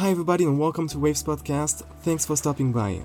Hi, everybody, and welcome to Waves Podcast. Thanks for stopping by.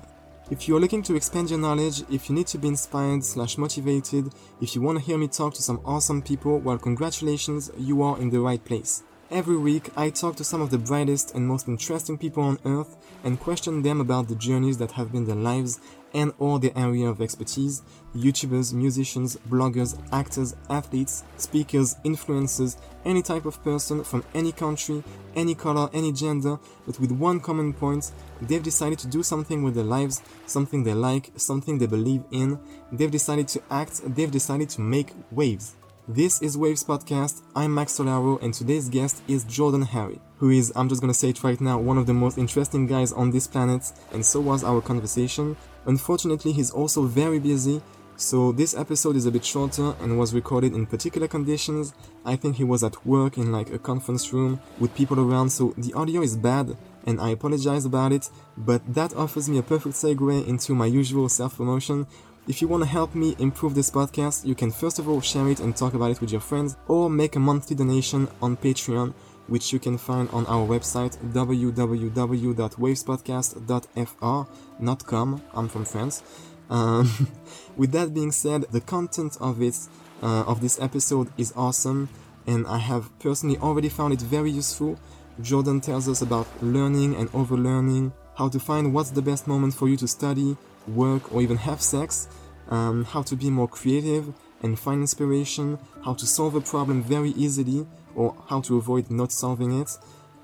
If you're looking to expand your knowledge, if you need to be inspired slash motivated, if you want to hear me talk to some awesome people, well, congratulations, you are in the right place. Every week, I talk to some of the brightest and most interesting people on earth and question them about the journeys that have been their lives and or their area of expertise. YouTubers, musicians, bloggers, actors, athletes, speakers, influencers, any type of person from any country, any color, any gender, but with one common point, they've decided to do something with their lives, something they like, something they believe in. They've decided to act, they've decided to make waves. This is Waves Podcast. I'm Max Solaro, and today's guest is Jordan Harry, who is, I'm just gonna say it right now, one of the most interesting guys on this planet, and so was our conversation. Unfortunately, he's also very busy, so this episode is a bit shorter and was recorded in particular conditions. I think he was at work in like a conference room with people around, so the audio is bad, and I apologize about it, but that offers me a perfect segue into my usual self promotion if you want to help me improve this podcast, you can first of all share it and talk about it with your friends, or make a monthly donation on Patreon, which you can find on our website www.wavespodcast.fr, not com, I'm from France. Um, with that being said, the content of it, uh, of this episode is awesome, and I have personally already found it very useful. Jordan tells us about learning and overlearning, how to find what's the best moment for you to study, work, or even have sex, um, how to be more creative and find inspiration, how to solve a problem very easily, or how to avoid not solving it,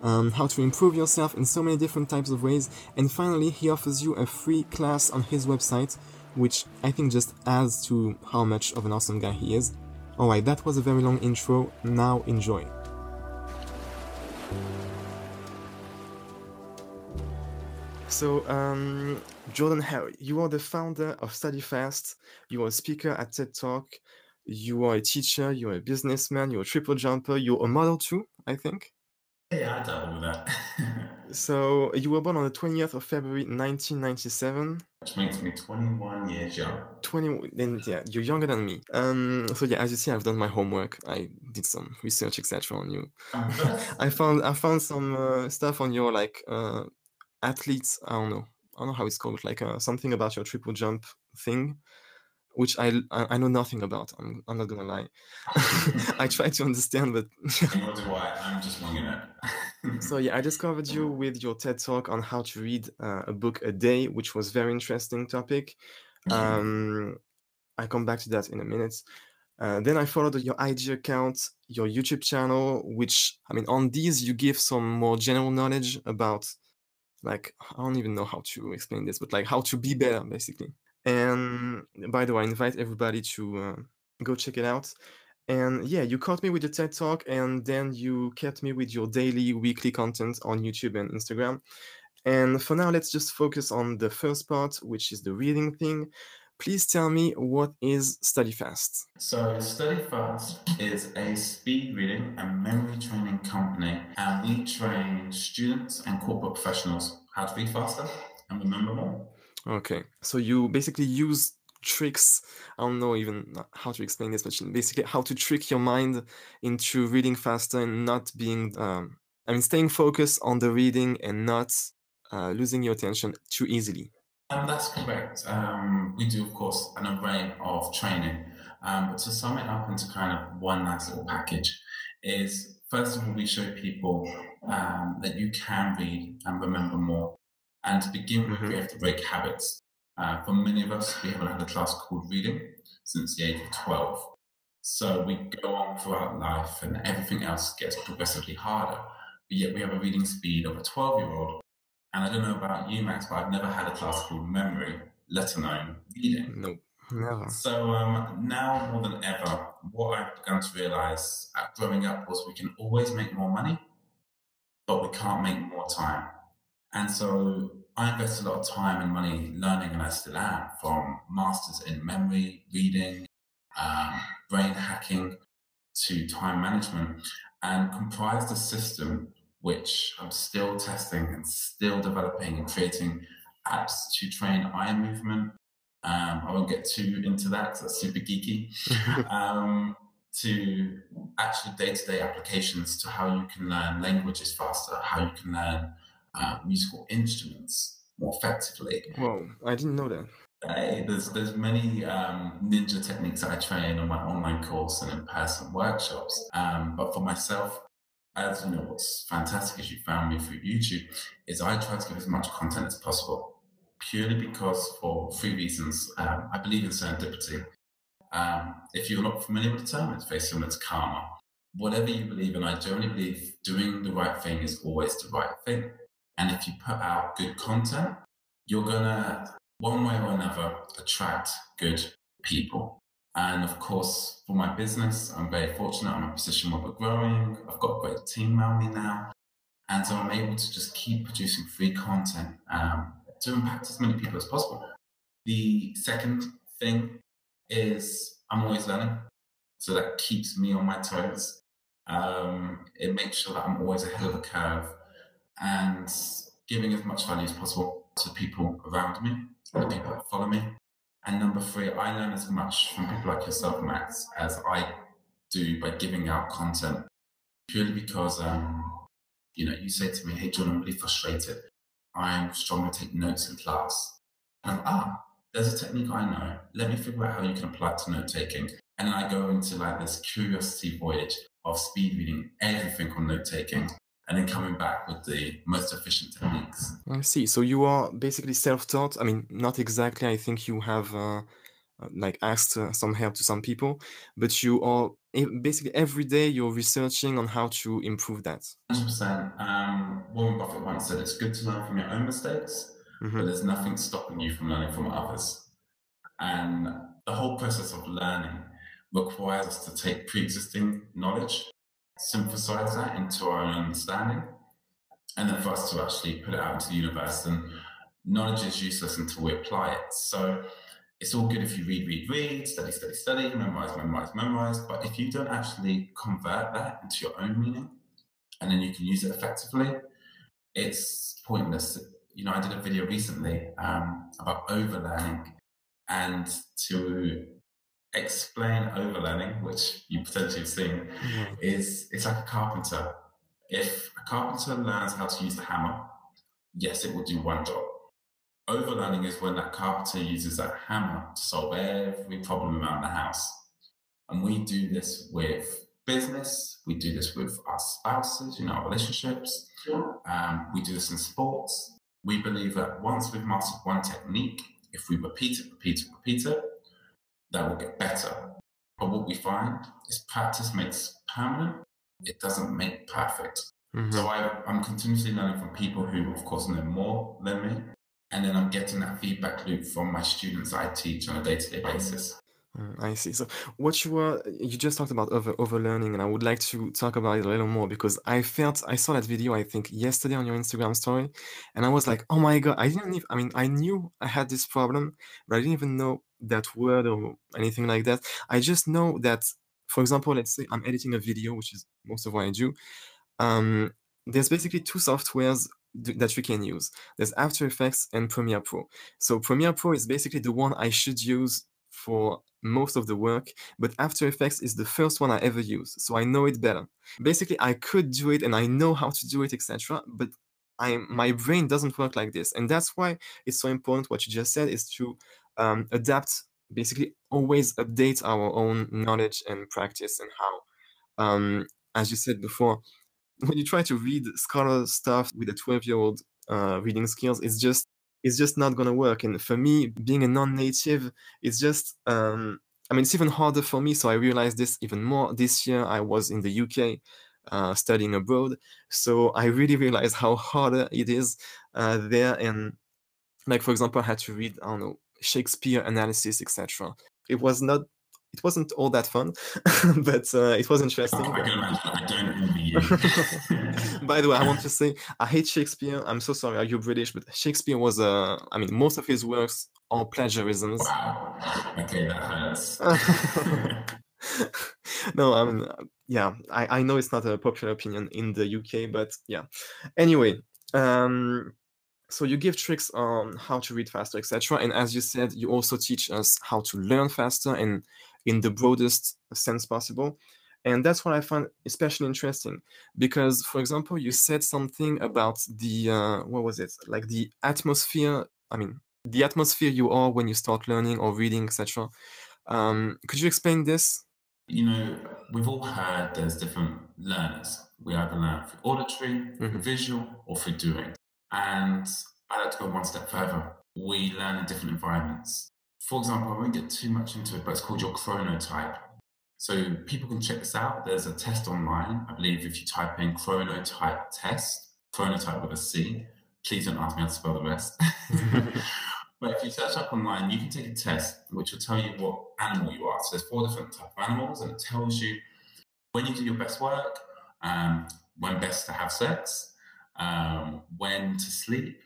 um, how to improve yourself in so many different types of ways, and finally, he offers you a free class on his website, which I think just adds to how much of an awesome guy he is. Alright, that was a very long intro, now enjoy. So, um, Jordan Harry, you are the founder of StudyFast. You are a speaker at TED Talk. You are a teacher. You're a businessman. You're a triple jumper. You're a model too, I think. Yeah, I double with that. so, you were born on the 20th of February 1997. Which makes me 21 years young. 20, then yeah, you're younger than me. Um, so yeah, as you see, I've done my homework. I did some research, etc. on you. I found I found some uh, stuff on your like uh, athletes. I don't know. I don't know how it's called. Like uh, something about your triple jump thing, which I I, know nothing about. I'm I'm not gonna lie. I try to understand, but nor do I. I'm just so yeah, I discovered you with your TED talk on how to read uh, a book a day, which was very interesting topic. Um, I come back to that in a minute. Uh, then I followed your IG account, your YouTube channel, which I mean, on these you give some more general knowledge about like I don't even know how to explain this, but like how to be better basically. And by the way, I invite everybody to uh, go check it out. And yeah, you caught me with the TED Talk, and then you kept me with your daily, weekly content on YouTube and Instagram. And for now, let's just focus on the first part, which is the reading thing. Please tell me what is StudyFast? So, StudyFast is a speed reading and memory training company, and we train students and corporate professionals how to read faster and remember more. Okay, so you basically use tricks. I don't know even how to explain this, but basically how to trick your mind into reading faster and not being, um, I mean, staying focused on the reading and not uh, losing your attention too easily. Um, that's correct. Um, we do, of course, an array of training. Um, but to sum it up into kind of one nice little package, is first of all, we show people um, that you can read and remember more. And to begin with, we mm-hmm. have to break habits. Uh, for many of us, we haven't had a class called reading since the age of 12. So we go on throughout life and everything else gets progressively harder. But yet we have a reading speed of a 12 year old and I don't know about you, Max, but I've never had a class called memory, let alone reading. Nope, never. So um, now more than ever, what I've begun to realize growing up was we can always make more money, but we can't make more time. And so I invest a lot of time and money learning, and I still am, from masters in memory, reading, um, brain hacking to time management, and comprised a system which I'm still testing and still developing and creating apps to train eye movement. Um, I won't get too into that that's super geeky. um, to actually day to day applications to how you can learn languages faster, how you can learn uh, musical instruments more effectively. Whoa, I didn't know that. Uh, there's there's many um, ninja techniques that I train on my online course and in person workshops. Um, but for myself, as you know, what's fantastic is you found me through YouTube is I try to give as much content as possible, purely because for three reasons. Um, I believe in serendipity. Um, if you're not familiar with the term, it's very similar to karma. Whatever you believe in, I generally believe doing the right thing is always the right thing. And if you put out good content, you're gonna one way or another attract good people. And of course, for my business, I'm very fortunate. I'm in a position where we're growing. I've got a great team around me now. And so I'm able to just keep producing free content um, to impact as many people as possible. The second thing is I'm always learning. So that keeps me on my toes. Um, it makes sure that I'm always ahead of the curve and giving as much value as possible to people around me, the people that follow me. And number three, I learn as much from people like yourself, Max, as I do by giving out content purely because, um, you know, you say to me, hey, John, I'm really frustrated. I'm struggling to take notes in class. And I'm, ah, there's a technique I know. Let me figure out how you can apply it to note taking. And then I go into like this curiosity voyage of speed reading everything on note taking and then coming back with the most efficient techniques. I see. So you are basically self-taught. I mean, not exactly. I think you have uh, uh like asked uh, some help to some people, but you are basically every day you're researching on how to improve that. 100%. Um, Warren Buffett once said it's good to learn from your own mistakes, mm-hmm. but there's nothing stopping you from learning from others. And the whole process of learning requires us to take pre-existing knowledge synthesize that into our own understanding, and then for us to actually put it out into the universe. And knowledge is useless until we apply it. So it's all good if you read, read, read, study, study, study, memorize, memorize, memorize. But if you don't actually convert that into your own meaning, and then you can use it effectively, it's pointless. You know, I did a video recently um, about overlearning, and to explain overlearning, which you potentially have seen, mm-hmm. is it's like a carpenter. If a carpenter learns how to use the hammer, yes, it will do one job. Overlearning is when that carpenter uses that hammer to solve every problem around the house. And we do this with business, we do this with our spouses, you know, our relationships, um, we do this in sports. We believe that once we've mastered one technique, if we repeat it, repeat it, repeat it, that will get better. But what we find is practice makes permanent, it doesn't make perfect. Mm-hmm. So I, I'm continuously learning from people who, of course, know more than me. And then I'm getting that feedback loop from my students I teach on a day to day basis. Mm, I see. So what you were you just talked about over overlearning, and I would like to talk about it a little more because I felt I saw that video I think yesterday on your Instagram story, and I was like, oh my god, I didn't even. I mean, I knew I had this problem, but I didn't even know that word or anything like that. I just know that, for example, let's say I'm editing a video, which is most of what I do. Um, there's basically two softwares that you can use. There's After Effects and Premiere Pro. So Premiere Pro is basically the one I should use for most of the work, but After Effects is the first one I ever use, so I know it better. Basically, I could do it and I know how to do it, etc. But I my brain doesn't work like this, and that's why it's so important. What you just said is to um, adapt, basically always update our own knowledge and practice and how, um, as you said before, when you try to read scholar stuff with a 12 year old uh, reading skills, it's just it's just not gonna work. And for me, being a non-native, it's just um, I mean, it's even harder for me. So I realized this even more this year. I was in the UK uh, studying abroad, so I really realized how harder it is uh, there. And like for example, I had to read I don't know Shakespeare analysis, etc. It was not it wasn't all that fun, but uh, it was interesting. Oh, I can imagine. I don't. By the way, I want to say I hate Shakespeare. I'm so sorry. Are you British? But Shakespeare was, uh, I mean, most of his works are plagiarisms. Wow. Okay, that hurts. no, I mean, yeah, I, I know it's not a popular opinion in the UK, but yeah. Anyway, um, so you give tricks on how to read faster etc and as you said you also teach us how to learn faster and in the broadest sense possible And that's what I find especially interesting because, for example, you said something about the, uh, what was it? Like the atmosphere, I mean, the atmosphere you are when you start learning or reading, etc. Um, could you explain this? You know, we've all heard there's different learners. We either learn through auditory, Mhm. visual, or through doing. And I like to go one step further. We learn in different environments. For example, I won't get too much into it, but it's called your chronotype. So people can check this out. There's a test online. I believe if you type in chronotype test, chronotype with a C, please don't ask me how to spell the rest. but if you search up online, you can take a test which will tell you what animal you are. So there's four different type of animals, and it tells you when you do your best work, um, when best to have sex, um, when to sleep,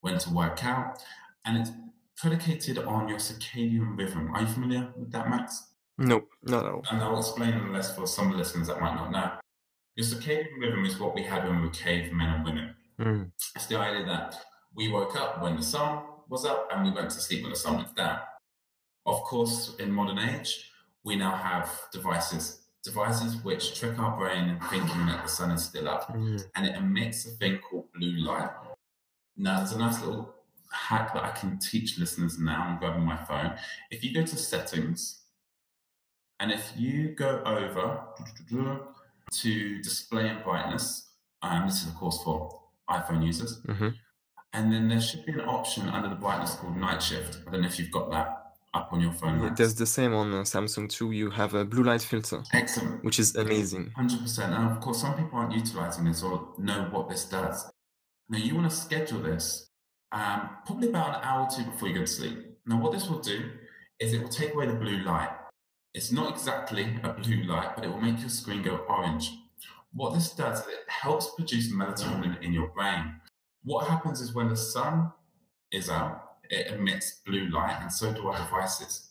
when to work out, and it's predicated on your circadian rhythm. Are you familiar with that, Max? No, not at all. And I'll explain less for some listeners that might not know. Your circadian rhythm is what we had when we were cavemen and women. Mm. It's the idea that we woke up when the sun was up and we went to sleep when the sun went down. Of course, in modern age, we now have devices, devices which trick our brain into thinking that the sun is still up Mm. and it emits a thing called blue light. Now, there's a nice little hack that I can teach listeners now. I'm grabbing my phone. If you go to settings, and if you go over to display and brightness, um, this is of course for iPhone users, Mhm. and then there should be an option under the brightness called night shift. I don't know if you've got that up on your phone. There's the same on uh, Samsung too. You have a blue light filter, Excellent. which is amazing. Hundred percent, and of course, some people aren't utilizing this or know what this does. Now, you want to schedule this um, probably about an hour or two before you go to sleep. Now, what this will do is it will take away the blue light. It's not exactly a blue light, but it will make your screen go orange. What this does is it helps produce melatonin in your brain. What happens is when the sun is out, it emits blue light, and so do our devices.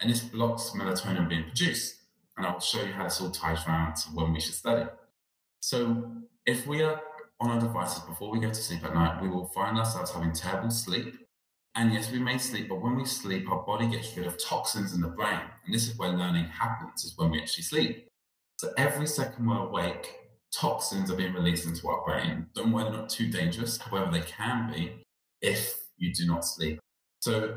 And this blocks melatonin being produced and I'll show you how this all ties around to when we should study. So, if we are on our devices before we go to sleep at night, we will find ourselves having terrible sleep. And yes, we may sleep, but when we sleep, our body gets rid of toxins in the brain. And this is where learning happens, is when we actually sleep. So, every second we're awake, toxins are being released into our brain. Don't worry, they're not too dangerous. However, they can be if you do not sleep. So,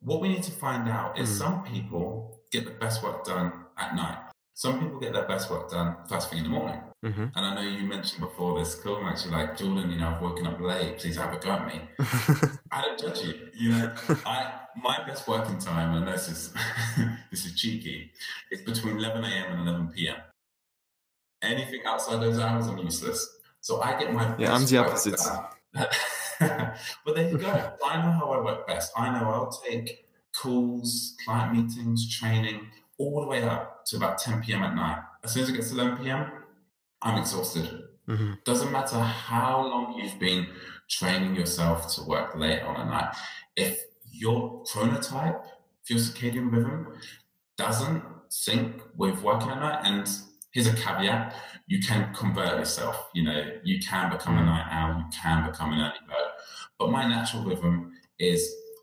what we need to find out is Mm. some people get the best work done at night. Some people get their best work done first thing in the morning. hmm And I know you mentioned before this call, actually, like Jordan, you know, I've woken up late. Please have a go at me. I don't judge you. You know, I my best working time, and this is this is cheeky, is between 11 a.m. and 11 p.m. Anything outside those hours, I'm useless. So I get my Yeah, I'm the opposite. but there you go. I know how I work best. I know I'll take calls, client meetings, training, all the way up to about 10 p.m. at night. As soon as it gets to 11 p.m., I'm exhausted. hmm Doesn't matter how long you've been training yourself to work late on a night. If your chronotype, if your circadian rhythm doesn't sync with working at night, and here's a caveat, you can convert yourself. You know, you can become a night owl, you can become an early bird. But my natural rhythm is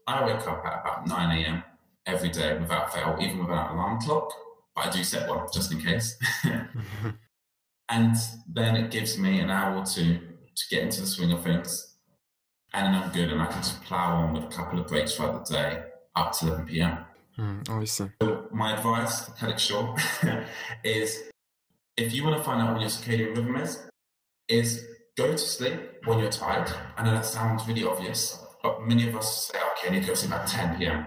I wake up at about 9 a.m. every day without fail, even without an alarm clock. But I do set one just in case. and then it gives me an hour or two to get into the swing of things. And then I'm good, and I can just plow on with a couple of breaks throughout the day up to 11 p.m. Mm, see. So my advice, to cut it short, is if you want to find out when your circadian rhythm is, is go to sleep when you're tired. I know that sounds really obvious, but many of us say, okay, I need to go to sleep at 10 p.m.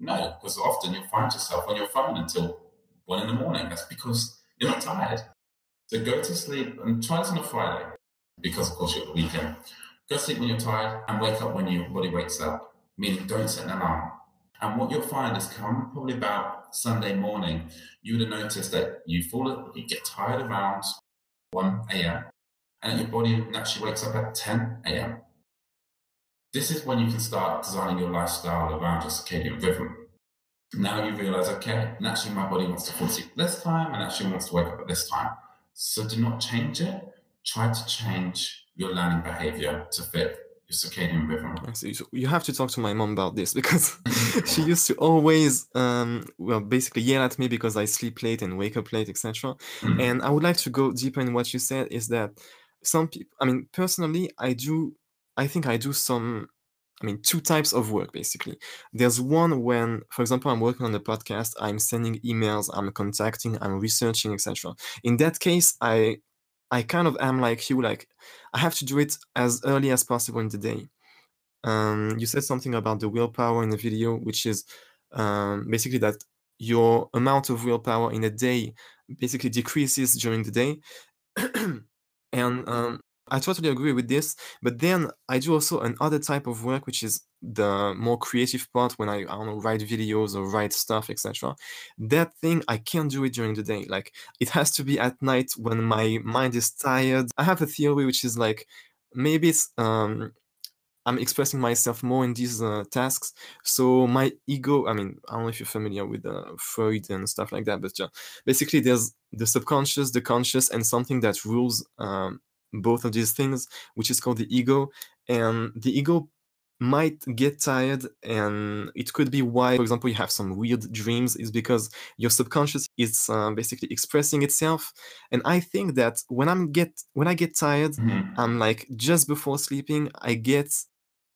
No, because often you'll find yourself on your phone until one in the morning. That's because you're not tired. So go to sleep and try this on a Friday, because of course you're at the weekend. Go to sleep when you're tired and wake up when your body wakes up, meaning don't set an alarm. And what you'll find is come probably about Sunday morning, you would have noticed that you fall, you get tired around 1 a.m. and your body naturally wakes up at 10 a.m. This is when you can start designing your lifestyle around your circadian rhythm. Now you realize, okay, naturally my body wants to fall asleep this time and actually wants to wake up at this time. So do not change it. Try to change your learning behavior to fit your circadian rhythm. I see. So you have to talk to my mom about this because she used to always, um, well, basically yell at me because I sleep late and wake up late, etc. Mm. And I would like to go deeper in what you said. Is that some people? I mean, personally, I do. I think I do some. I mean, two types of work basically. There's one when, for example, I'm working on a podcast, I'm sending emails, I'm contacting, I'm researching, etc. In that case, I I kind of am like you, like I have to do it as early as possible in the day. Um, you said something about the willpower in the video, which is um, basically that your amount of willpower in a day basically decreases during the day. and um, I totally agree with this. But then I do also another type of work, which is the more creative part when I, I don't know, write videos or write stuff, etc. That thing I can't do it during the day. Like it has to be at night when my mind is tired. I have a theory which is like maybe it's um I'm expressing myself more in these uh, tasks. So my ego, I mean, I don't know if you're familiar with uh, Freud and stuff like that, but uh, basically there's the subconscious, the conscious, and something that rules um, both of these things, which is called the ego. And the ego might get tired and it could be why for example you have some weird dreams is because your subconscious is uh, basically expressing itself and i think that when i'm get when i get tired Mhm. i'm like just before sleeping i get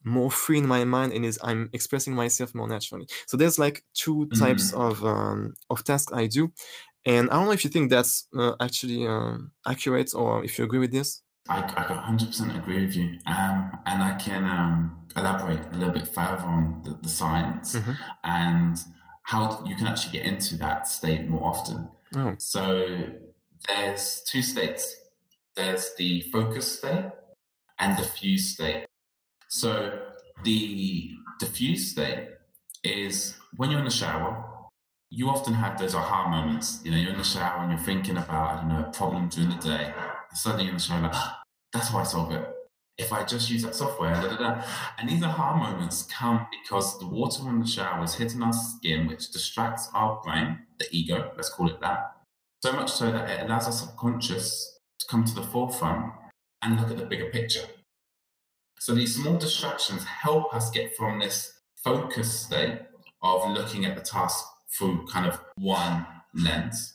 more free in my mind and is i'm expressing myself more naturally so there's like two types of um, of tasks i do and i don't know if you think that's uh, actually um, accurate or if you agree with this I, I 100% agree with you. Um, and I can um, elaborate a little bit further on the, the science Mhm. and how you can actually get into that state more often. oh So there's two states. There's the focus state and the diffuse state. So the diffuse state is when you're in the shower, you often have those aha moments. You know, you're in the shower and you're thinking about, I don't know, a problem during the day. And suddenly you're in the shower, like, "Ah, that's how I solve it. If I just use that software, da, da, da. And these aha moments come because the water in the shower is hitting our skin, which distracts our brain, the ego, let's call it that. So much so that it allows our subconscious to come to the forefront and look at the bigger picture. So these small distractions help us get from this focus state of looking at the task through kind of one lens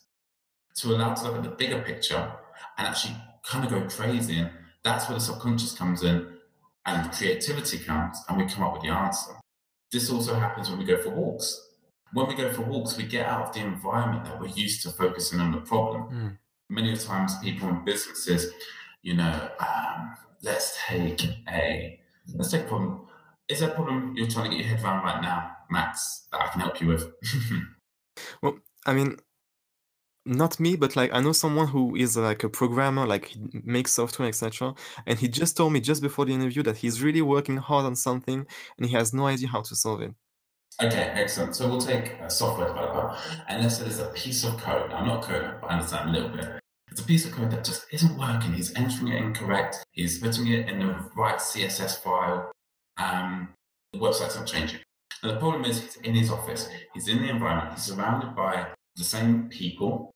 to allow us to look at the bigger picture and actually kind of go crazy. And that's where the subconscious comes in and creativity comes and we come up with the answer. This also happens when we go for walks. When we go for walks, we get out of the environment that we're used to focusing on the problem. Mm. Many times, people in businesses, you know, um, let's take a let's take a problem. Is there a problem you're trying to get your head around right now, Max, that I can help you with? Well, I mean, not me, but like I know someone who is like a programmer, like he makes software, etc. And he just told me just before the interview that he's really working hard on something and he has no idea how to solve it. Okay, excellent. So we'll take a software developer, and let's say there's a piece of code. I'm not a coder, but I understand a little bit. It's a piece of code that just isn't working. He's entering it incorrect. He's putting it in the right CSS file. Um, the website's not changing. And the problem is, he's in his office. He's in the environment. He's surrounded by the same people,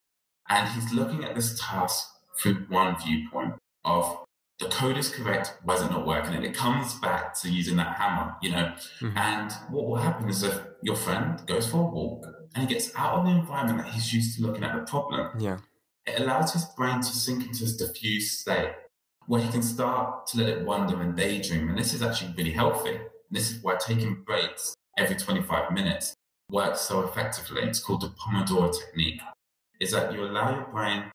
and he's looking at this task through one viewpoint of the code is correct, why is it not working? And it comes back to using that hammer, you know. Mhm. And what will happen is if your friend goes for a walk and he gets out of the environment that he's used to looking at the problem, Yeah. it allows his brain to sink into this diffuse state where he can start to let it wander and daydream. And this is actually really healthy. And this is why taking breaks every 25 minutes works so effectively. It's called the Pomodoro technique. Is that you allow your brain,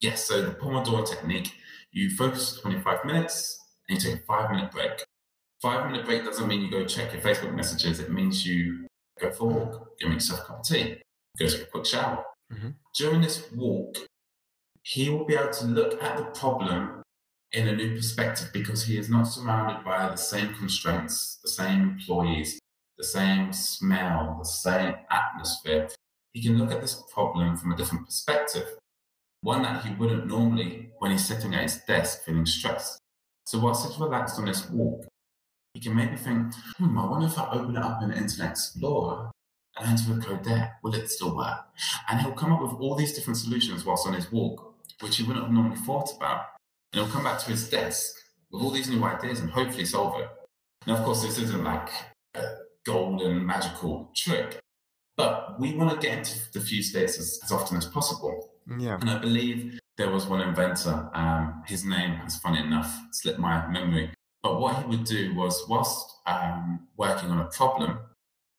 yes, so the Pomodoro technique, you focus 25 minutes and you take a five minute break. Five minute break doesn't mean you go check your Facebook messages. It means you go for a walk, give yourself a cup of tea, go take a quick shower. Mhm. During this walk, he will be able to look at the problem in a new perspective because he is not surrounded by the same constraints, the same employees, the same smell, the same atmosphere. He can look at this problem from a different perspective, one that he wouldn't normally when he's sitting at his desk feeling stressed. So whilst he's relaxed on this walk, he can maybe think, hmm, I wonder if I open it up in Internet Explorer and enter a code there, will it still work? And he'll come up with all these different solutions whilst on his walk, which he wouldn't have normally thought about. And he'll come back to his desk with all these new ideas and hopefully solve it. Now, of course, this isn't like golden magical trick, but we want to get into diffuse states as, as often as possible. Yeah. And I believe there was one inventor, um, his name has funny enough slipped my memory, but what he would do was, whilst um, working on a problem,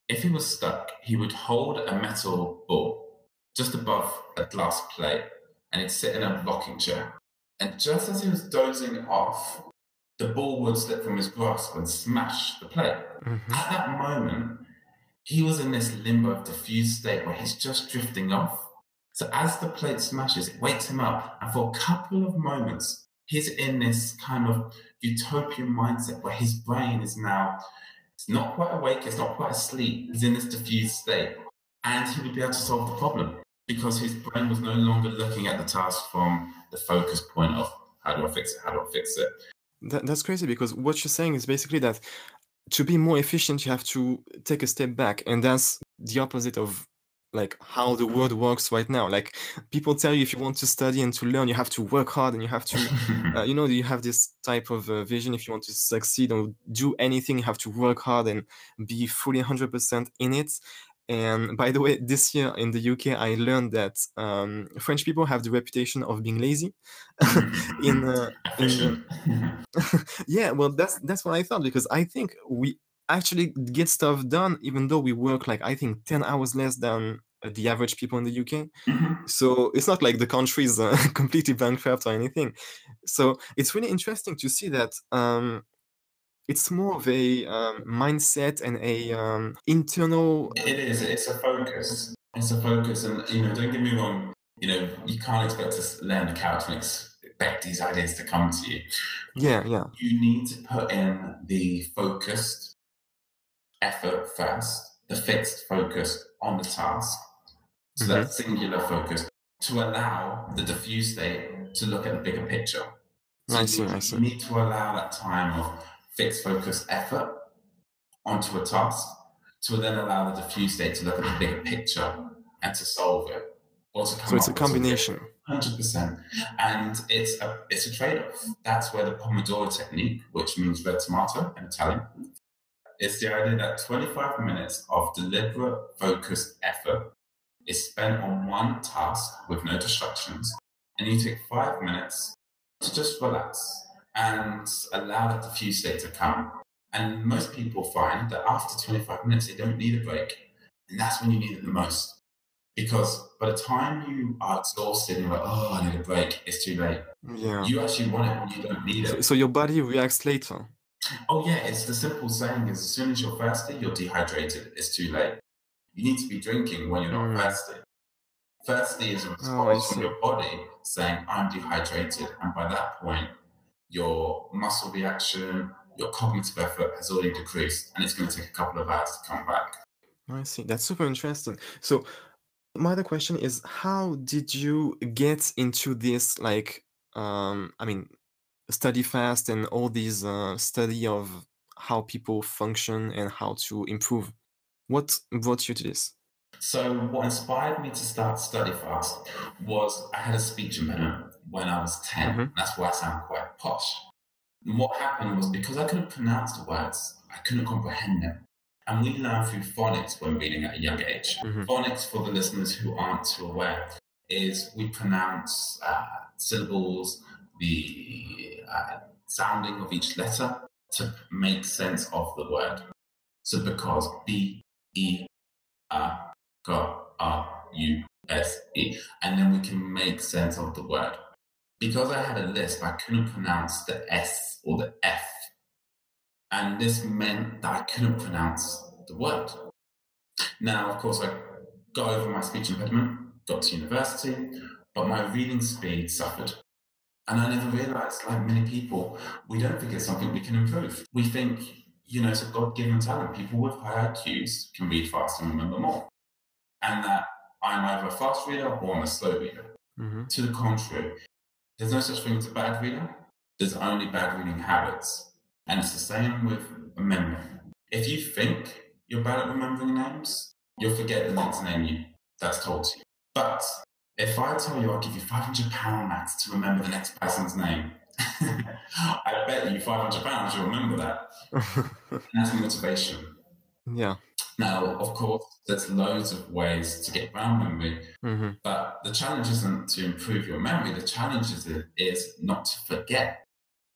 if he was stuck, he would hold a metal ball just above a glass plate and he'd sit in a rocking chair. And just as he was dozing off, the ball would slip from his grasp and smash the plate. Mhm. At that moment, he was in this limbo of diffused state where he's just drifting off. So as the plate smashes, it wakes him up, and for a couple of moments, he's in this kind of utopian mindset where his brain is now it's not quite awake, it's not quite asleep, he's in this diffused state. And he would be able to solve the problem because his brain was no longer looking at the task from the focus point of how do I fix it, how do I fix it. That, that's crazy because what you're saying is basically that to be more efficient, you have to take a step back, and that's the opposite of like how the world works right now. Like people tell you, if you want to study and to learn, you have to work hard and you have to, uh, you know, you have this type of uh, vision. If you want to succeed or do anything, you have to work hard and be fully 100% in it. And by the way, this year in the UK, I learned that um, French people have the reputation of being lazy. in uh, in yeah well that's that's what i thought because i think we actually get stuff done even though we work like i think 10 hours less than uh, the average people in the uk Mhm. so it's not like the country is uh, completely bankrupt or anything so it's really interesting to see that um it's more of a um, mindset and a um, internal It is. It's a focus. It's a focus, and you know, don't get me wrong. You know, you can't expect to learn the couch and expect these ideas to come to you. yeah yeah You need to put in the focused effort first, the fixed focus on the task, so that singular focus to allow the diffuse state to look at the bigger picture. So I see, you, I see. you need to allow that time of fixed focus effort onto a task to then allow the diffuse state to look at the bigger picture and to solve it. Or to come so it's a up with something combination Hundred percent, and it's a it's a trade-off. That's where the Pomodoro technique, which means red tomato in Italian, is the idea that twenty-five minutes of deliberate, focused effort is spent on one task with no distractions, and you take five minutes to just relax and allow that diffuse state to come. And most people find that after twenty-five minutes, they don't need a break, and that's when you need it the most. Because by the time you are exhausted and you're like, oh, I need a break, it's too late. yeah You actually want it when you don't need so, it. so your body reacts later Oh, yeah, it's the simple saying is as soon as you're thirsty, you're dehydrated. It's too late. You need to be drinking when you're not Mm. thirsty. Thirsty is a Oh, response see. from your body saying, I'm dehydrated. And by that point, your muscle reaction, your cognitive effort has already decreased, and it's going to take a couple of hours to come back. I see. That's super interesting. So, my other question is, how did you get into this? Like, um, I mean, study fast and all these uh, study of how people function and how to improve. What brought you to this? So, what inspired me to start Study Fast was I had a speech impediment when I was 10. Mhm. That's why I sound quite posh. And what happened was because I couldn't pronounce the words, I couldn't comprehend them. And we learn through phonics when reading at a young age. Mhm. Phonics, for the listeners who aren't too aware, is we pronounce uh, syllables, the uh, sounding of each letter to make sense of the word. So, because B, E, A, G, R, U, S, E, and then we can make sense of the word. Because I had a lisp, I couldn't pronounce the S or the F. And this meant that I couldn't pronounce the word. Now, of course, I got over my speech impediment, got to university, but my reading speed suffered. And I never realized, like many people, we don't think it's something we can improve. We think, you know, it's a God given talent. People with high IQs can read fast and remember more. And that I'm either a fast reader or I'm a slow reader. Mhm. To the contrary, there's no such thing as a bad reader. There's only bad reading habits. And it's the same with memory. If you think you're bad at remembering names, you'll forget the next name you that's told to you. But if I tell you I'll give you 500 pound max to remember the next person's name, I bet you five hundred pounds you'll remember that. and that's motivation. Yeah. Now, of course, there's loads of ways to get around memory, hmm but the challenge isn't to improve your memory. The challenge is, is not to forget.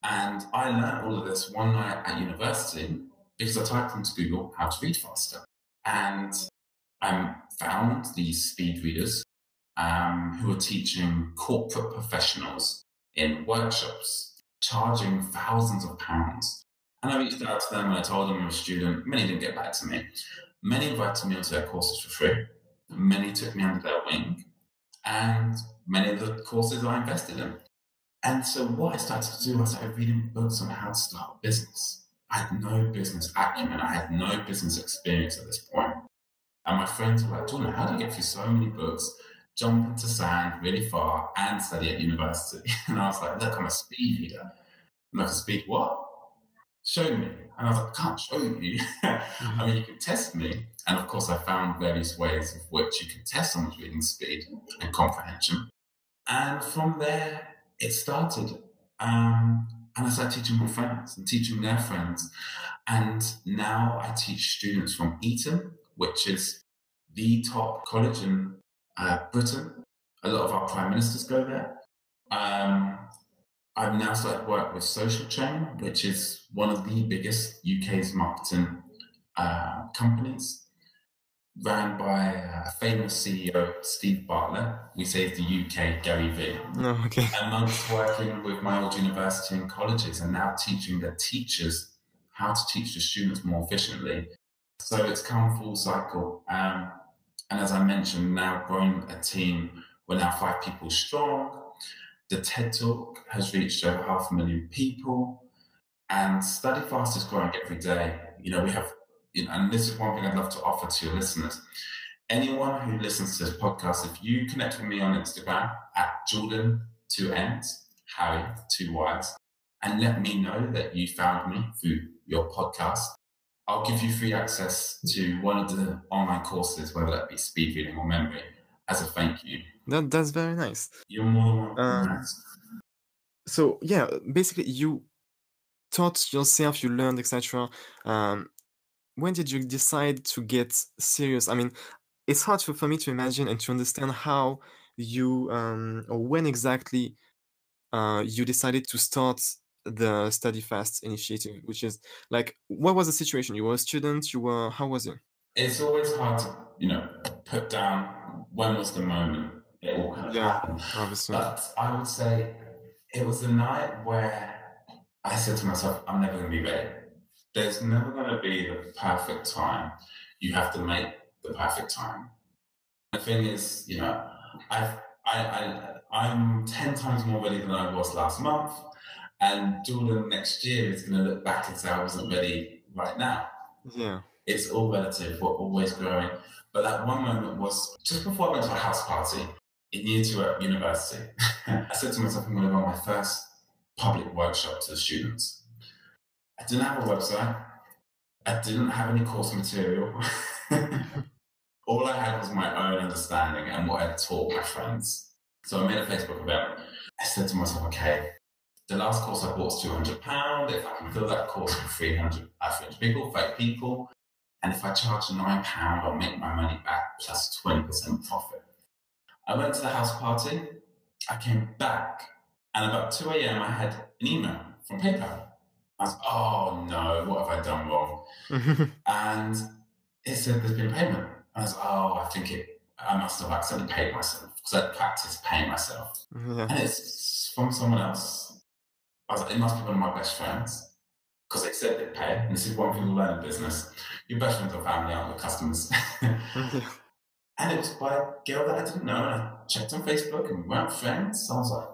And I learned all of this one night at university because I typed into Google how to read faster. And I found these speed readers um, who are teaching corporate professionals in workshops, charging thousands of pounds. And I reached out to them and I told them I'm a student. Many didn't get back to me. Many invited me onto their courses for free. Many took me under their wing. And many of the courses I invested in. And so what I started to do was I reading books on how to start a business. I had no business acumen. I had no business experience at this point. And my friends were like, Jordan, how do you get through so many books, jump into sand really far, and study at university? And I was like, look, I'm a speed reader. And I was speed what? Show me. And I was like, I can't show you. I mean, you can test me. And of course, I found various ways of which you can test someone's reading speed and comprehension. And from there, it started. Um, and I started teaching my friends and teaching their friends. And now I teach students from Eton, which is the top college in uh, Britain. A lot of our prime ministers go there. Um, I've now started work with Social Chain, which is one of the biggest UK's marketing uh, companies, ran by a famous CEO, Steve Bartlett. We say the UK Gary Vee. No, okay. Amongst working with my old university and colleges and now teaching the teachers how to teach the students more efficiently. So it's come full cycle. Um, and as I mentioned, now growing a team, we're now five people strong. The TED Talk has reached over half a million people, and Study Fast is growing every day. You know, we have, you know, and this is one thing I'd love to offer to your listeners. Anyone who listens to this podcast, if you connect with me on Instagram at Jordan two N's, Harry two Y's, and let me know that you found me through your podcast, I'll give you free access to one of the online courses, whether that be speed reading or memory, as a thank you. That that's very nice. You're more than Um, welcome. So yeah, basically you taught yourself, you learned, etc. Um, when did you decide to get serious? I mean, it's hard for, for me to imagine and to understand how you um, or when exactly uh, you decided to start the Study Fast initiative, which is like, what was the situation? You were a student. You were how was it? it's always hard to, you know, put down when was the moment it all kind of Yeah. happened. Obviously, But I would say it was the night where I said to myself, I'm never going to be ready. There's never going to be the perfect time. You have to make the perfect time. The thing is, you know, I've, I, I, I'm 10 times more ready than I was last month. And Jordan next year is going to look back and say, I wasn't ready right now yeah. it's all relative. We're always growing. But that one moment was just before I went to a house party in year two at university. I said to myself, I'm going to run my first public workshop to the students. I didn't have a website. I didn't have any course material. all I had was my own understanding and what I taught my friends. So I made a Facebook event. I said to myself, okay, the last course I bought was £200. If I can fill that course with 300, uh, 300 people, 30 people, and if I charge £9, I'll make my money back plus 20% profit. I went to the house party. I came back, and about 2 a.m., I had an email from PayPal. I was, oh no, what have I done wrong? And it said there's been a payment. I was, oh, I think it, I must have accidentally paid myself because I'd practiced paying myself. yeah. And it's from someone else. I was like, it must be one of my best friends because they said they'd pay. And this is one thing you learn in business. Your best friends or family aren't your customers. and it was by a girl that I didn't know. And I checked on Facebook and we weren't friends. So I was like,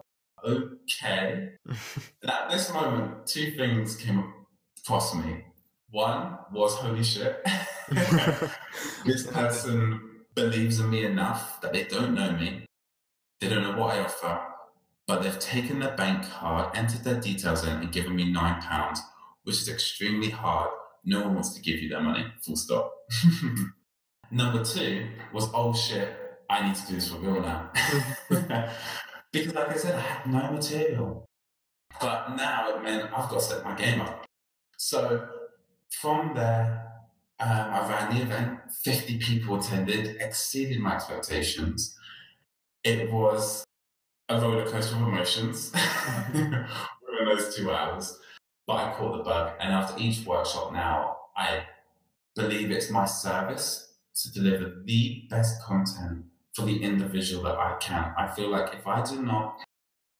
okay. And at this moment, two things came across me. One was, holy shit, this person believes in me enough that they don't know me. They don't know what I offer, but they've taken their bank card, entered their details in, and given me nine pounds, which is extremely hard. No one wants to give you their money, full stop. Number two was, oh shit, I need to do this for real now. because, like I said, I had no material. But now it meant I've got to step my game up. So from there, um, I ran the event. 50 people attended, exceeded my expectations. It was a roller coaster of emotions within those two hours. But I caught the bug. And after each workshop now, I believe it's my service to deliver the best content for the individual that I can. I feel like if I do not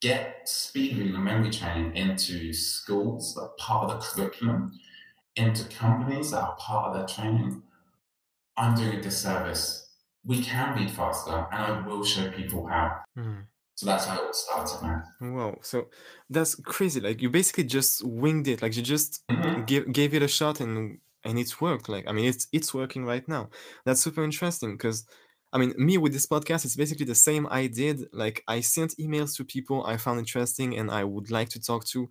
get speed reading and memory training into schools that are part of the curriculum, into companies that are part of their training, I'm doing a disservice. We can read faster, and I will show people how. Mm. So that's how it all started, man. Wow. So that's crazy. Like you basically just winged it. Like you just Mhm. gave gave it a shot and and it's worked. Like I mean it's it's working right now. That's super interesting because I mean me with this podcast it's basically the same I did. Like I sent emails to people I found interesting and I would like to talk to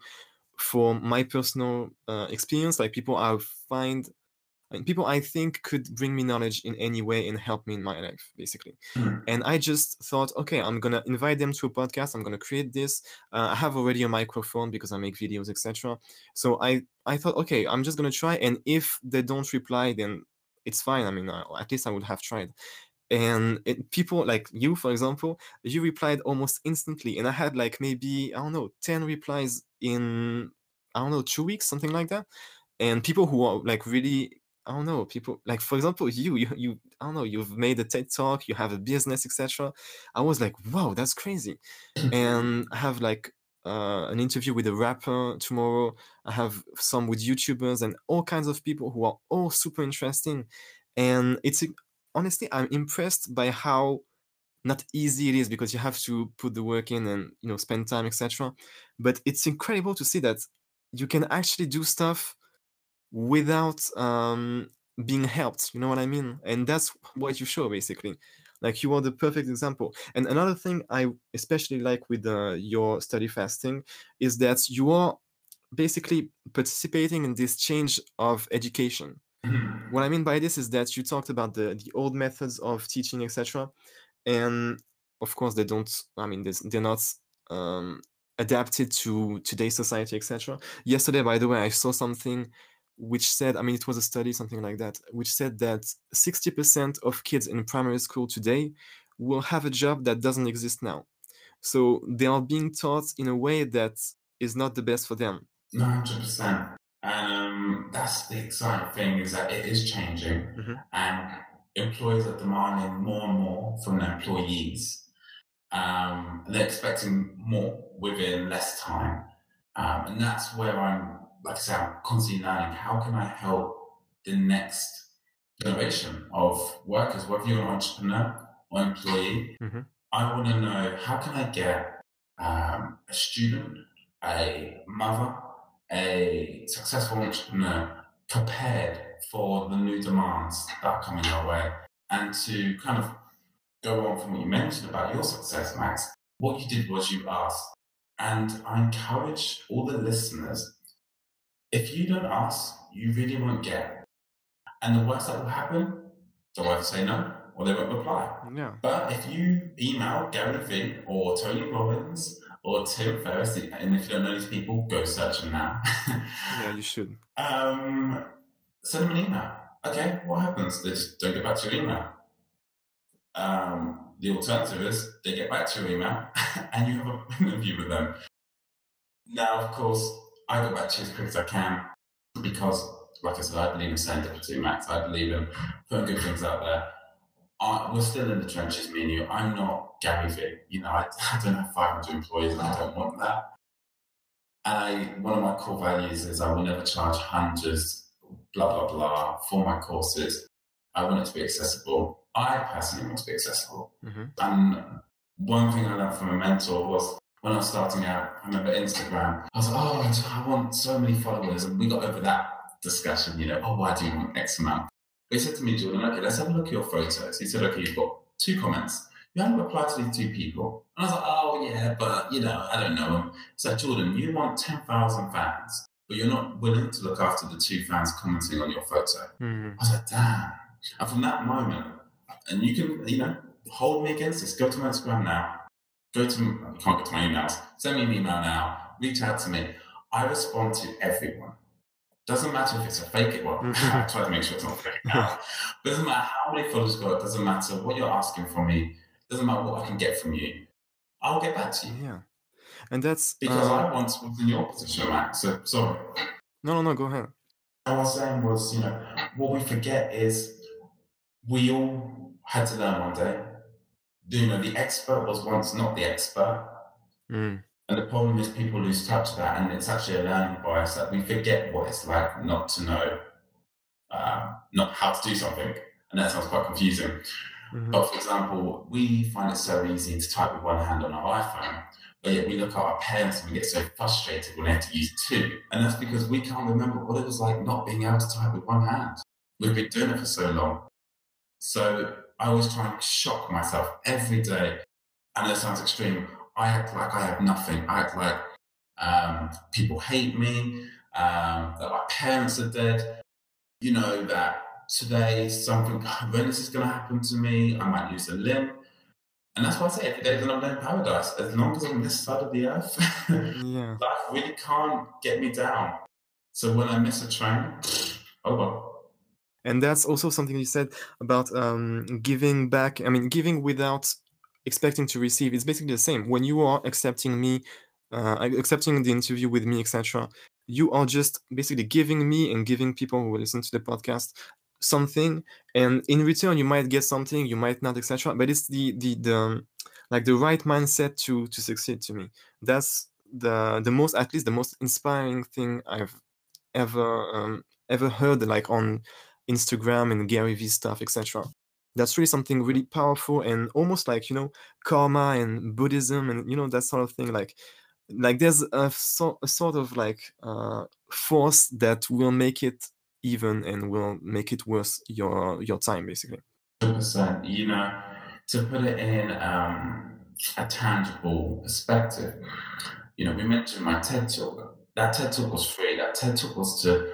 for my personal uh, experience. Like people I find and people I think could bring me knowledge in any way and help me in my life, basically. Mhm. And I just thought, okay, I'm gonna invite them to a podcast. I'm gonna create this. Uh, I have already a microphone because I make videos, etc. So I I thought, okay, I'm just gonna try. And if they don't reply, then it's fine. I mean, uh, at least I would have tried. And it, people like you, for example, you replied almost instantly, and I had like maybe I don't know, ten replies in I don't know two weeks, something like that. And people who are like really I don't know, people like for example, you, you, you, I don't know, you've made a TED talk, you have a business, etc. I was like, wow, that's crazy. And I have like uh, an interview with a rapper tomorrow. I have some with YouTubers and all kinds of people who are all super interesting. And it's honestly, I'm impressed by how not easy it is because you have to put the work in and you know spend time, etc. But it's incredible to see that you can actually do stuff without um, being helped. You know what I mean? And that's what you show basically. Like you are the perfect example. And another thing I especially like with uh, your study fasting is that you are basically participating in this change of education. Mhm. What I mean by this is that you talked about the the old methods of teaching, etc. And of course, they don't. I mean, they're not um, adapted to today's society, etc. Yesterday, by the way, I saw something which said, I mean, it was a study, something like that, which said that 60% of kids in primary school today will have a job that doesn't exist now. So they are being taught in a way that is not the best for them. No, hundred percent. And um, that's the exciting thing is that it is changing, Mhm. and employers are demanding more and more from their employees. Um, they're expecting more within less time, um, and that's where I'm, like I say, I'm constantly learning. How can I help the next generation of workers, whether you're an entrepreneur or employee? Mhm. I want to know how can I get um, a student, a mother, a successful entrepreneur prepared for the new demands that are coming our way. And to kind of go on from what you mentioned about your success, Max, what you did was you asked. And I encourage all the listeners if you don't ask, you really won't get. And the worst that will happen, they'll either say no or they won't reply. Yeah. But if you email Gary Vee or Tony Robbins or Tim Ferriss, and if you don't know these people, go search them now. Yeah, you should. um, send them an email. Okay, what happens? They just don't get back to your email. Um, the alternative is they get back to your email and you have an interview with them. Now, of course, I go back to you as quick as I can because, like I said, I believe in serendipity, Max. I believe in putting good things out there. I, we're still in the trenches, me and you. I'm not Gary Vee. You know, I, I don't have 500 employees and I don't want that. And I, one of my core values is I will never charge hundreds, blah, blah, blah, for my courses. I want it to be accessible. I personally want it to be accessible. Mhm. And one thing I learned from a mentor was when I was starting out, I remember Instagram, I was like, oh, I want so many followers. And we got over that discussion, you know, oh, why do you want X amount? But he said to me, Jordan, okay, let's have a look at your photos. He said, okay, you've got two comments. You haven't replied to these two people. And I was like, oh, yeah, but, you know, I don't know them. He said, Jordan, you want 10,000 fans, but you're not willing to look after the two fans commenting on your photo. Mhm. I was like, damn. And from that moment, and you can, you know, hold me against this. Go to my Instagram now. Go to, you can't get to my emails. Send me an email now. reach out to me. I respond to everyone. Doesn't matter if it's a fake one. Mhm. I try to make sure it's not fake. doesn't matter how many followers you got. Doesn't matter what you're asking from me. Doesn't matter what I can get from you. I'll get back to you yeah and that's because uh, I once was in your position, Max. So sorry. no no no go ahead What I was saying was, you know, what we forget is we all had to learn one day. Do you know, the expert was once not the expert. Mm, And the problem is people lose touch of that, and it's actually a learning bias that we forget what it's like not to know, uh, not how to do something, and that sounds quite confusing. mhm. But for example, we find it so easy to type with one hand on our iPhone, but yet we look at our parents and we get so frustrated when they have to use two, and that's because we can't remember what it was like not being able to type with one hand. We've been doing it for so long, so I always try and shock myself every day. I know it sounds extreme. I act like I have nothing. I act like um, people hate me, um, that my parents are dead. You know, that today something horrendous is going to happen to me. I might lose a limb. And that's why I say every day is an unknown paradise. As long as I'm on this side of the earth, yeah life really can't get me down. So when I miss a train, oh well. And that's also something you said about um, giving back i mean giving without expecting to receive. It's basically the same. When you are accepting me uh, accepting the interview with me etc you are just basically giving me and giving people who listen to the podcast something. And in return you might get something you might not etc but it's the the the um, like the right mindset to to succeed to me. That's the the most at least the most inspiring thing i've ever um, ever heard like on Instagram and Gary Vee stuff, etc. That's really something really powerful and almost like you know karma and Buddhism and you know that sort of thing. Like, like there's a, so, a sort of like uh, force that will make it even and will make it worth your your time, basically. 100%. You know, to put it in um, a tangible perspective, you know, we mentioned my TED Talk. That TED Talk was free. That TED Talk was to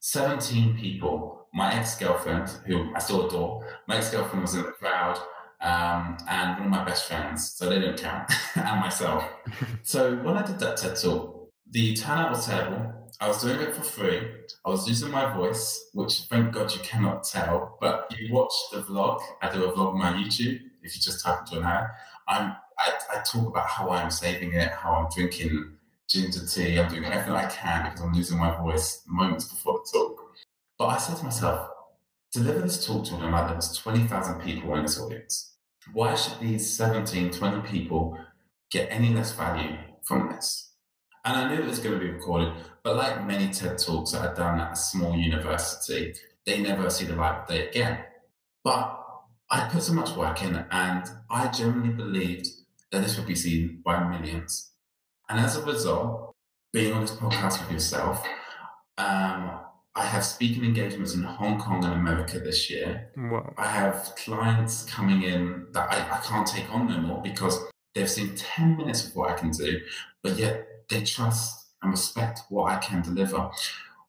17 people. My ex girlfriend, who I still adore, my ex girlfriend was in the crowd, um, and one of my best friends, so they didn't count, and myself. So when I did that TED Talk, the turnout was terrible. I was doing it for free. I was using my voice, which thank God you cannot tell. But you watch the vlog. I do a vlog on my YouTube. If you just type into an ad, I'm I, I talk about how I'm saving it, how I'm drinking ginger tea. I'm doing everything I can because I'm losing my voice moments before the talk. But I said to myself, deliver this talk to like there was 20,000 people in this audience. Why should these 17, 20 people get any less value from this? And I knew it was going to be recorded, but like many TED Talks that I've done at a small university, they never see the light of day again. But I put so much work in, and I genuinely believed that this would be seen by millions. And as a result, being on this podcast with yourself, um, I have speaking engagements in Hong Kong and America this year. Wow. I have clients coming in that I, I can't take on no more because they've seen 10 minutes of what I can do, but yet they trust and respect what I can deliver,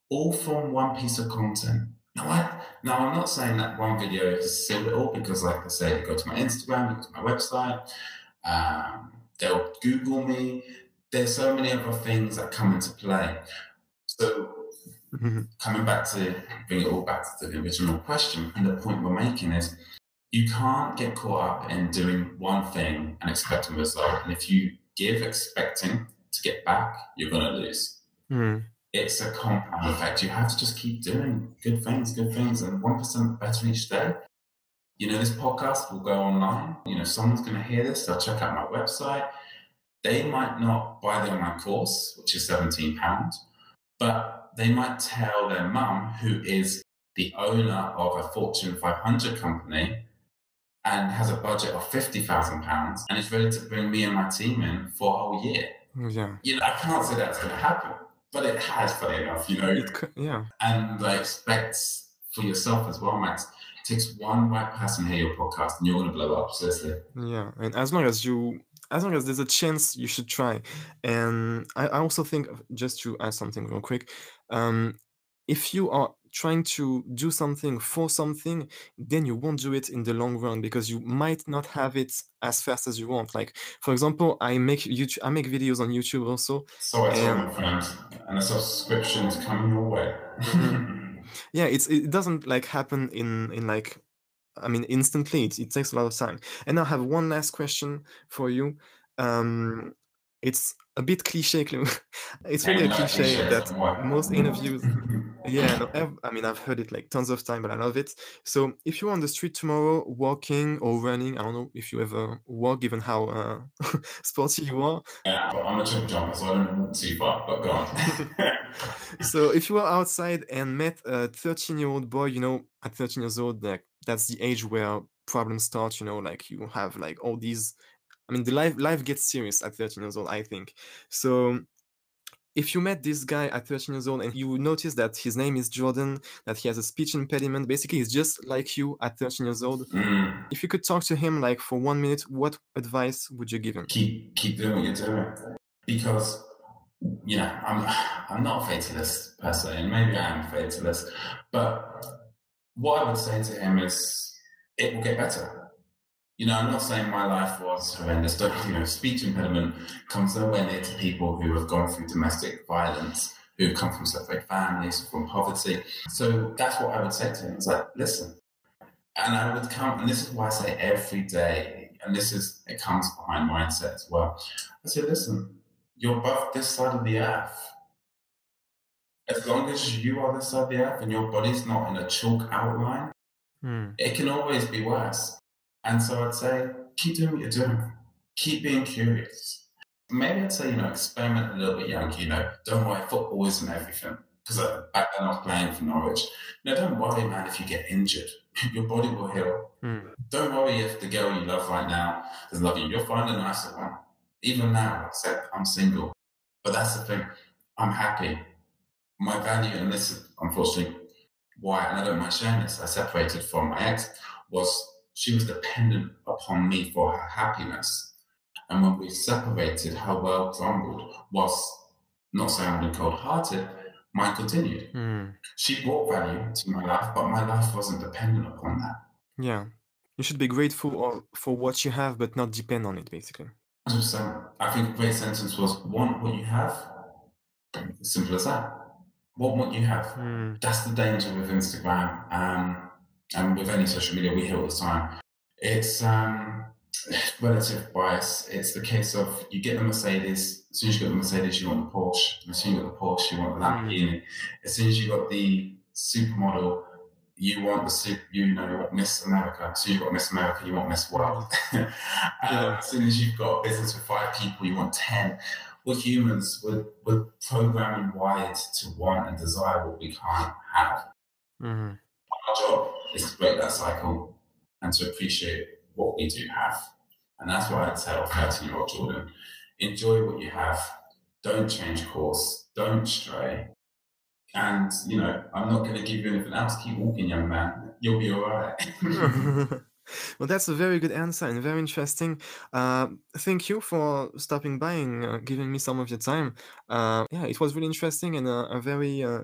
all from one piece of content. Now, I, now I'm not saying that one video is seal it all because, like I say, go to my Instagram, go to my website, um, they'll Google me. There's so many other things that come into play. So Mhm. coming back to bring it all back to the original question, and the point we're making is you can't get caught up in doing one thing and expecting a result. And if you give expecting to get back, you're going to lose. Mm. It's a compound effect. You have to just keep doing good things, good things, and 1% better each day. You know, this podcast will go online. You know, someone's going to hear this, they'll check out my website. They might not buy the online course, which is £17, but they might tell their mum, who is the owner of a Fortune 500 company and has a budget of £50,000 and is ready to bring me and my team in for a whole year. Yeah. You know, I can't say that's going to happen, but it has, funny enough, you know. It cou- yeah. And I expect for yourself as well, Max, it takes one right person to hear your podcast and you're going to blow up, seriously. Yeah, and as long as you, as long as there's a chance, you should try. And I, I also think, just to add something real quick, um, if you are trying to do something for something, then you won't do it in the long run because you might not have it as fast as you want. Like for example, I make YouTube, I make videos on YouTube also. So I told my friends, and a subscription is coming your way. Mm-hmm. yeah, it's it doesn't like happen in in like I mean instantly. It, it takes a lot of time. And I have one last question for you. Um, it's a bit cliche. it's really a cliche that most interviews. Yeah, no, I mean I've heard it like tons of time, but I love it. So if you're on the street tomorrow, walking or running, I don't know if you ever walk, given how uh, sporty you are. Yeah, but I'm a chip jumper, so I don't walk too far. But go on. so if you were outside and met a 13 year old boy, you know, at 13 years old, like that's the age where problems start. You know, like you have like all these I mean, the life life gets serious at 13 years old, I think. So if you met this guy at 13 years old and you notice that his name is Jordan, that he has a speech impediment, basically he's just like you at 13 years old. Mm. If you could talk to him like for one minute, what advice would you give him? Keep keep doing it, you're doing. Because you know, I'm I'm not a fatalist per se, and maybe I am a fatalist, but what I would say to him is it will get better you know, I'm not saying my life was horrendous. Don't, you know, speech impediment comes nowhere near to people who have gone through domestic violence, who've come from separated families, from poverty. So that's what I would say to him. It's like, listen, and I would come, and this is why I say every day, and this is, it comes behind mindset as well. I say, listen, you're above this side of the earth. As long as you are this side of the earth and your body's not in a chalk outline, hmm. it can always be worse. And so I'd say, keep doing what you're doing. Keep being curious. Maybe I'd say, you know, experiment a little bit young, you know, don't worry, football isn't everything. Because back then I was playing for Norwich. Now, don't worry, man, if you get injured. Your body will heal. Mm. Don't worry if the girl you love right now doesn't love you. You'll find a nicer one. Even now, except I'm single. But that's the thing. I'm happy. My value, and this is unfortunately why, and I don't mind sharing this, I separated from my ex, was she was dependent upon me for her happiness. And when we separated, her world crumbled. Whilst not saying cold hearted, mine continued. Mm. She brought value to my life, but my life wasn't dependent upon that. Yeah. You should be grateful for what you have, but not depend on it, basically. I think a great sentence was want what you have. Simple as that. What you have. Mm. That's the danger with Instagram. Um, and with any social media, we hear all the time. It's um, relative bias. It's the case of you get the Mercedes. As soon as you get the Mercedes, you want the Porsche. As soon as you got the Porsche, you want the hmm. Lamborghini. As soon as you got the supermodel, you want the super, you know, you want Miss America. As soon as you got Miss America, you want Miss World. yeah. As soon as you've got a business with five people, you want 10. We're humans. We're, we're programming wired to want and desire what we can't have. Mm-hmm. Our job is to break that cycle and to appreciate what we do have. And that's why I'd tell 13 year old Jordan. Enjoy what you have. Don't change course. Don't stray. And, you know, I'm not going to give you anything else. Keep walking, young man. You'll be all right. well, that's a very good answer and very interesting. Uh, thank you for stopping by and uh, giving me some of your time. Uh, yeah, it was really interesting and a, a very uh,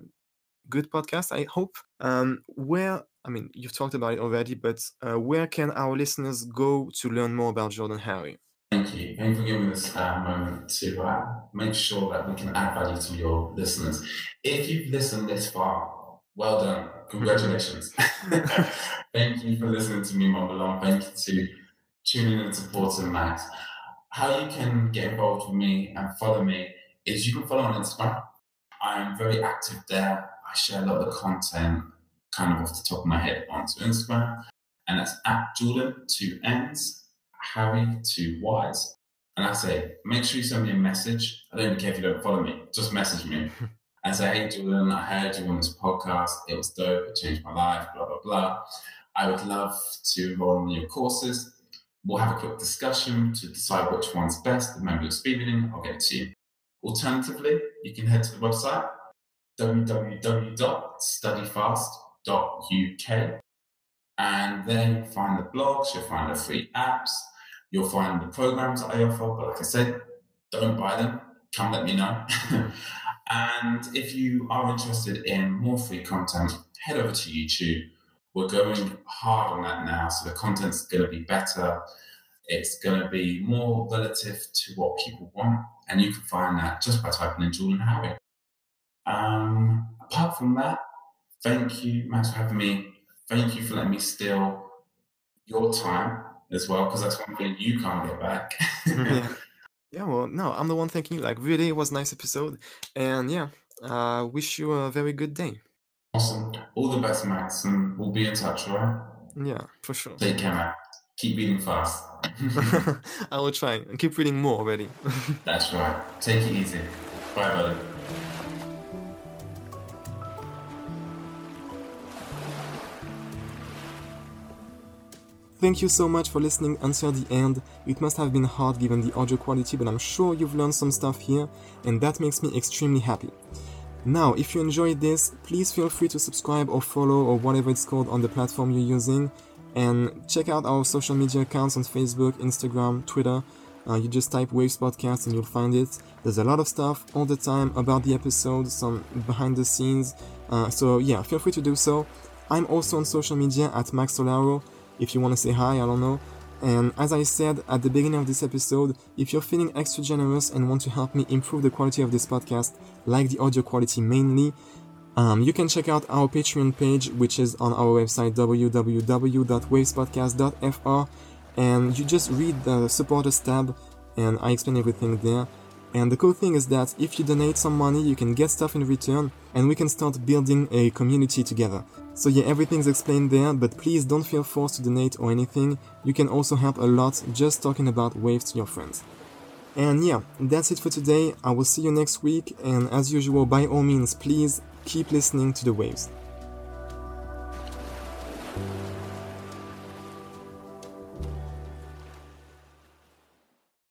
good podcast, I hope. Um, where, I mean, you've talked about it already, but uh, where can our listeners go to learn more about Jordan Harry? Thank you. Thank you for this uh, moment to make sure that we can add value to your listeners. If you've listened this far, well done. Congratulations. Thank you for listening to me, Mont Thank you to tuning in and supporting Max. How you can get involved with me and follow me is you can follow on Instagram. I am very active there. I share a lot of the content kind of off the top of my head onto Instagram. And that's at Jordan, two N's, Harry, two Y's. And I say, make sure you send me a message. I don't even care if you don't follow me, just message me and say, hey, Jordan, I heard you on this podcast. It was dope. It changed my life, blah, blah, blah. I would love to enroll in your courses. We'll have a quick discussion to decide which one's best. The member of speed reading, I'll get to you. Alternatively, you can head to the website www.studyfast.uk. And then find the blogs, you'll find the free apps, you'll find the programs I offer. But like I said, don't buy them. Come let me know. And if you are interested in more free content, head over to YouTube. We're going hard on that now, so the content's going to be better. It's going to be more relative to what people want, and you can find that just by typing in Jordan Harry. Um, apart from that, thank you, Max, for having me. Thank you for letting me steal your time as well, because that's one thing you can't get back. yeah. well, no, I'm the one thanking you. Like, really, it was a nice episode. And yeah, uh, wish you a very good day. Awesome. All the best, Max, and we'll be in touch, all right? Yeah, for sure. Take care, Max. Keep reading fast. I will try and keep reading more already. That's right. Take it easy. Bye, buddy. Thank you so much for listening until the end. It must have been hard given the audio quality, but I'm sure you've learned some stuff here, and that makes me extremely happy. Now, if you enjoyed this, please feel free to subscribe or follow or whatever it's called on the platform you're using, and check out our social media accounts on Facebook, Instagram, Twitter. Uh, you just type Waves Podcast and you'll find it. There's a lot of stuff all the time about the episode, some behind the scenes. Uh, so yeah, feel free to do so. I'm also on social media at Max Solaro if you want to say hi, I don't know. And as I said at the beginning of this episode, if you're feeling extra generous and want to help me improve the quality of this podcast, like the audio quality mainly, um, you can check out our Patreon page, which is on our website www.wavespodcast.fr, and you just read the supporters tab, and I explain everything there. And the cool thing is that if you donate some money, you can get stuff in return, and we can start building a community together. So yeah, everything's explained there, but please don't feel forced to donate or anything. You can also help a lot just talking about waves to your friends. And yeah, that's it for today. I will see you next week, and as usual, by all means, please keep listening to the waves.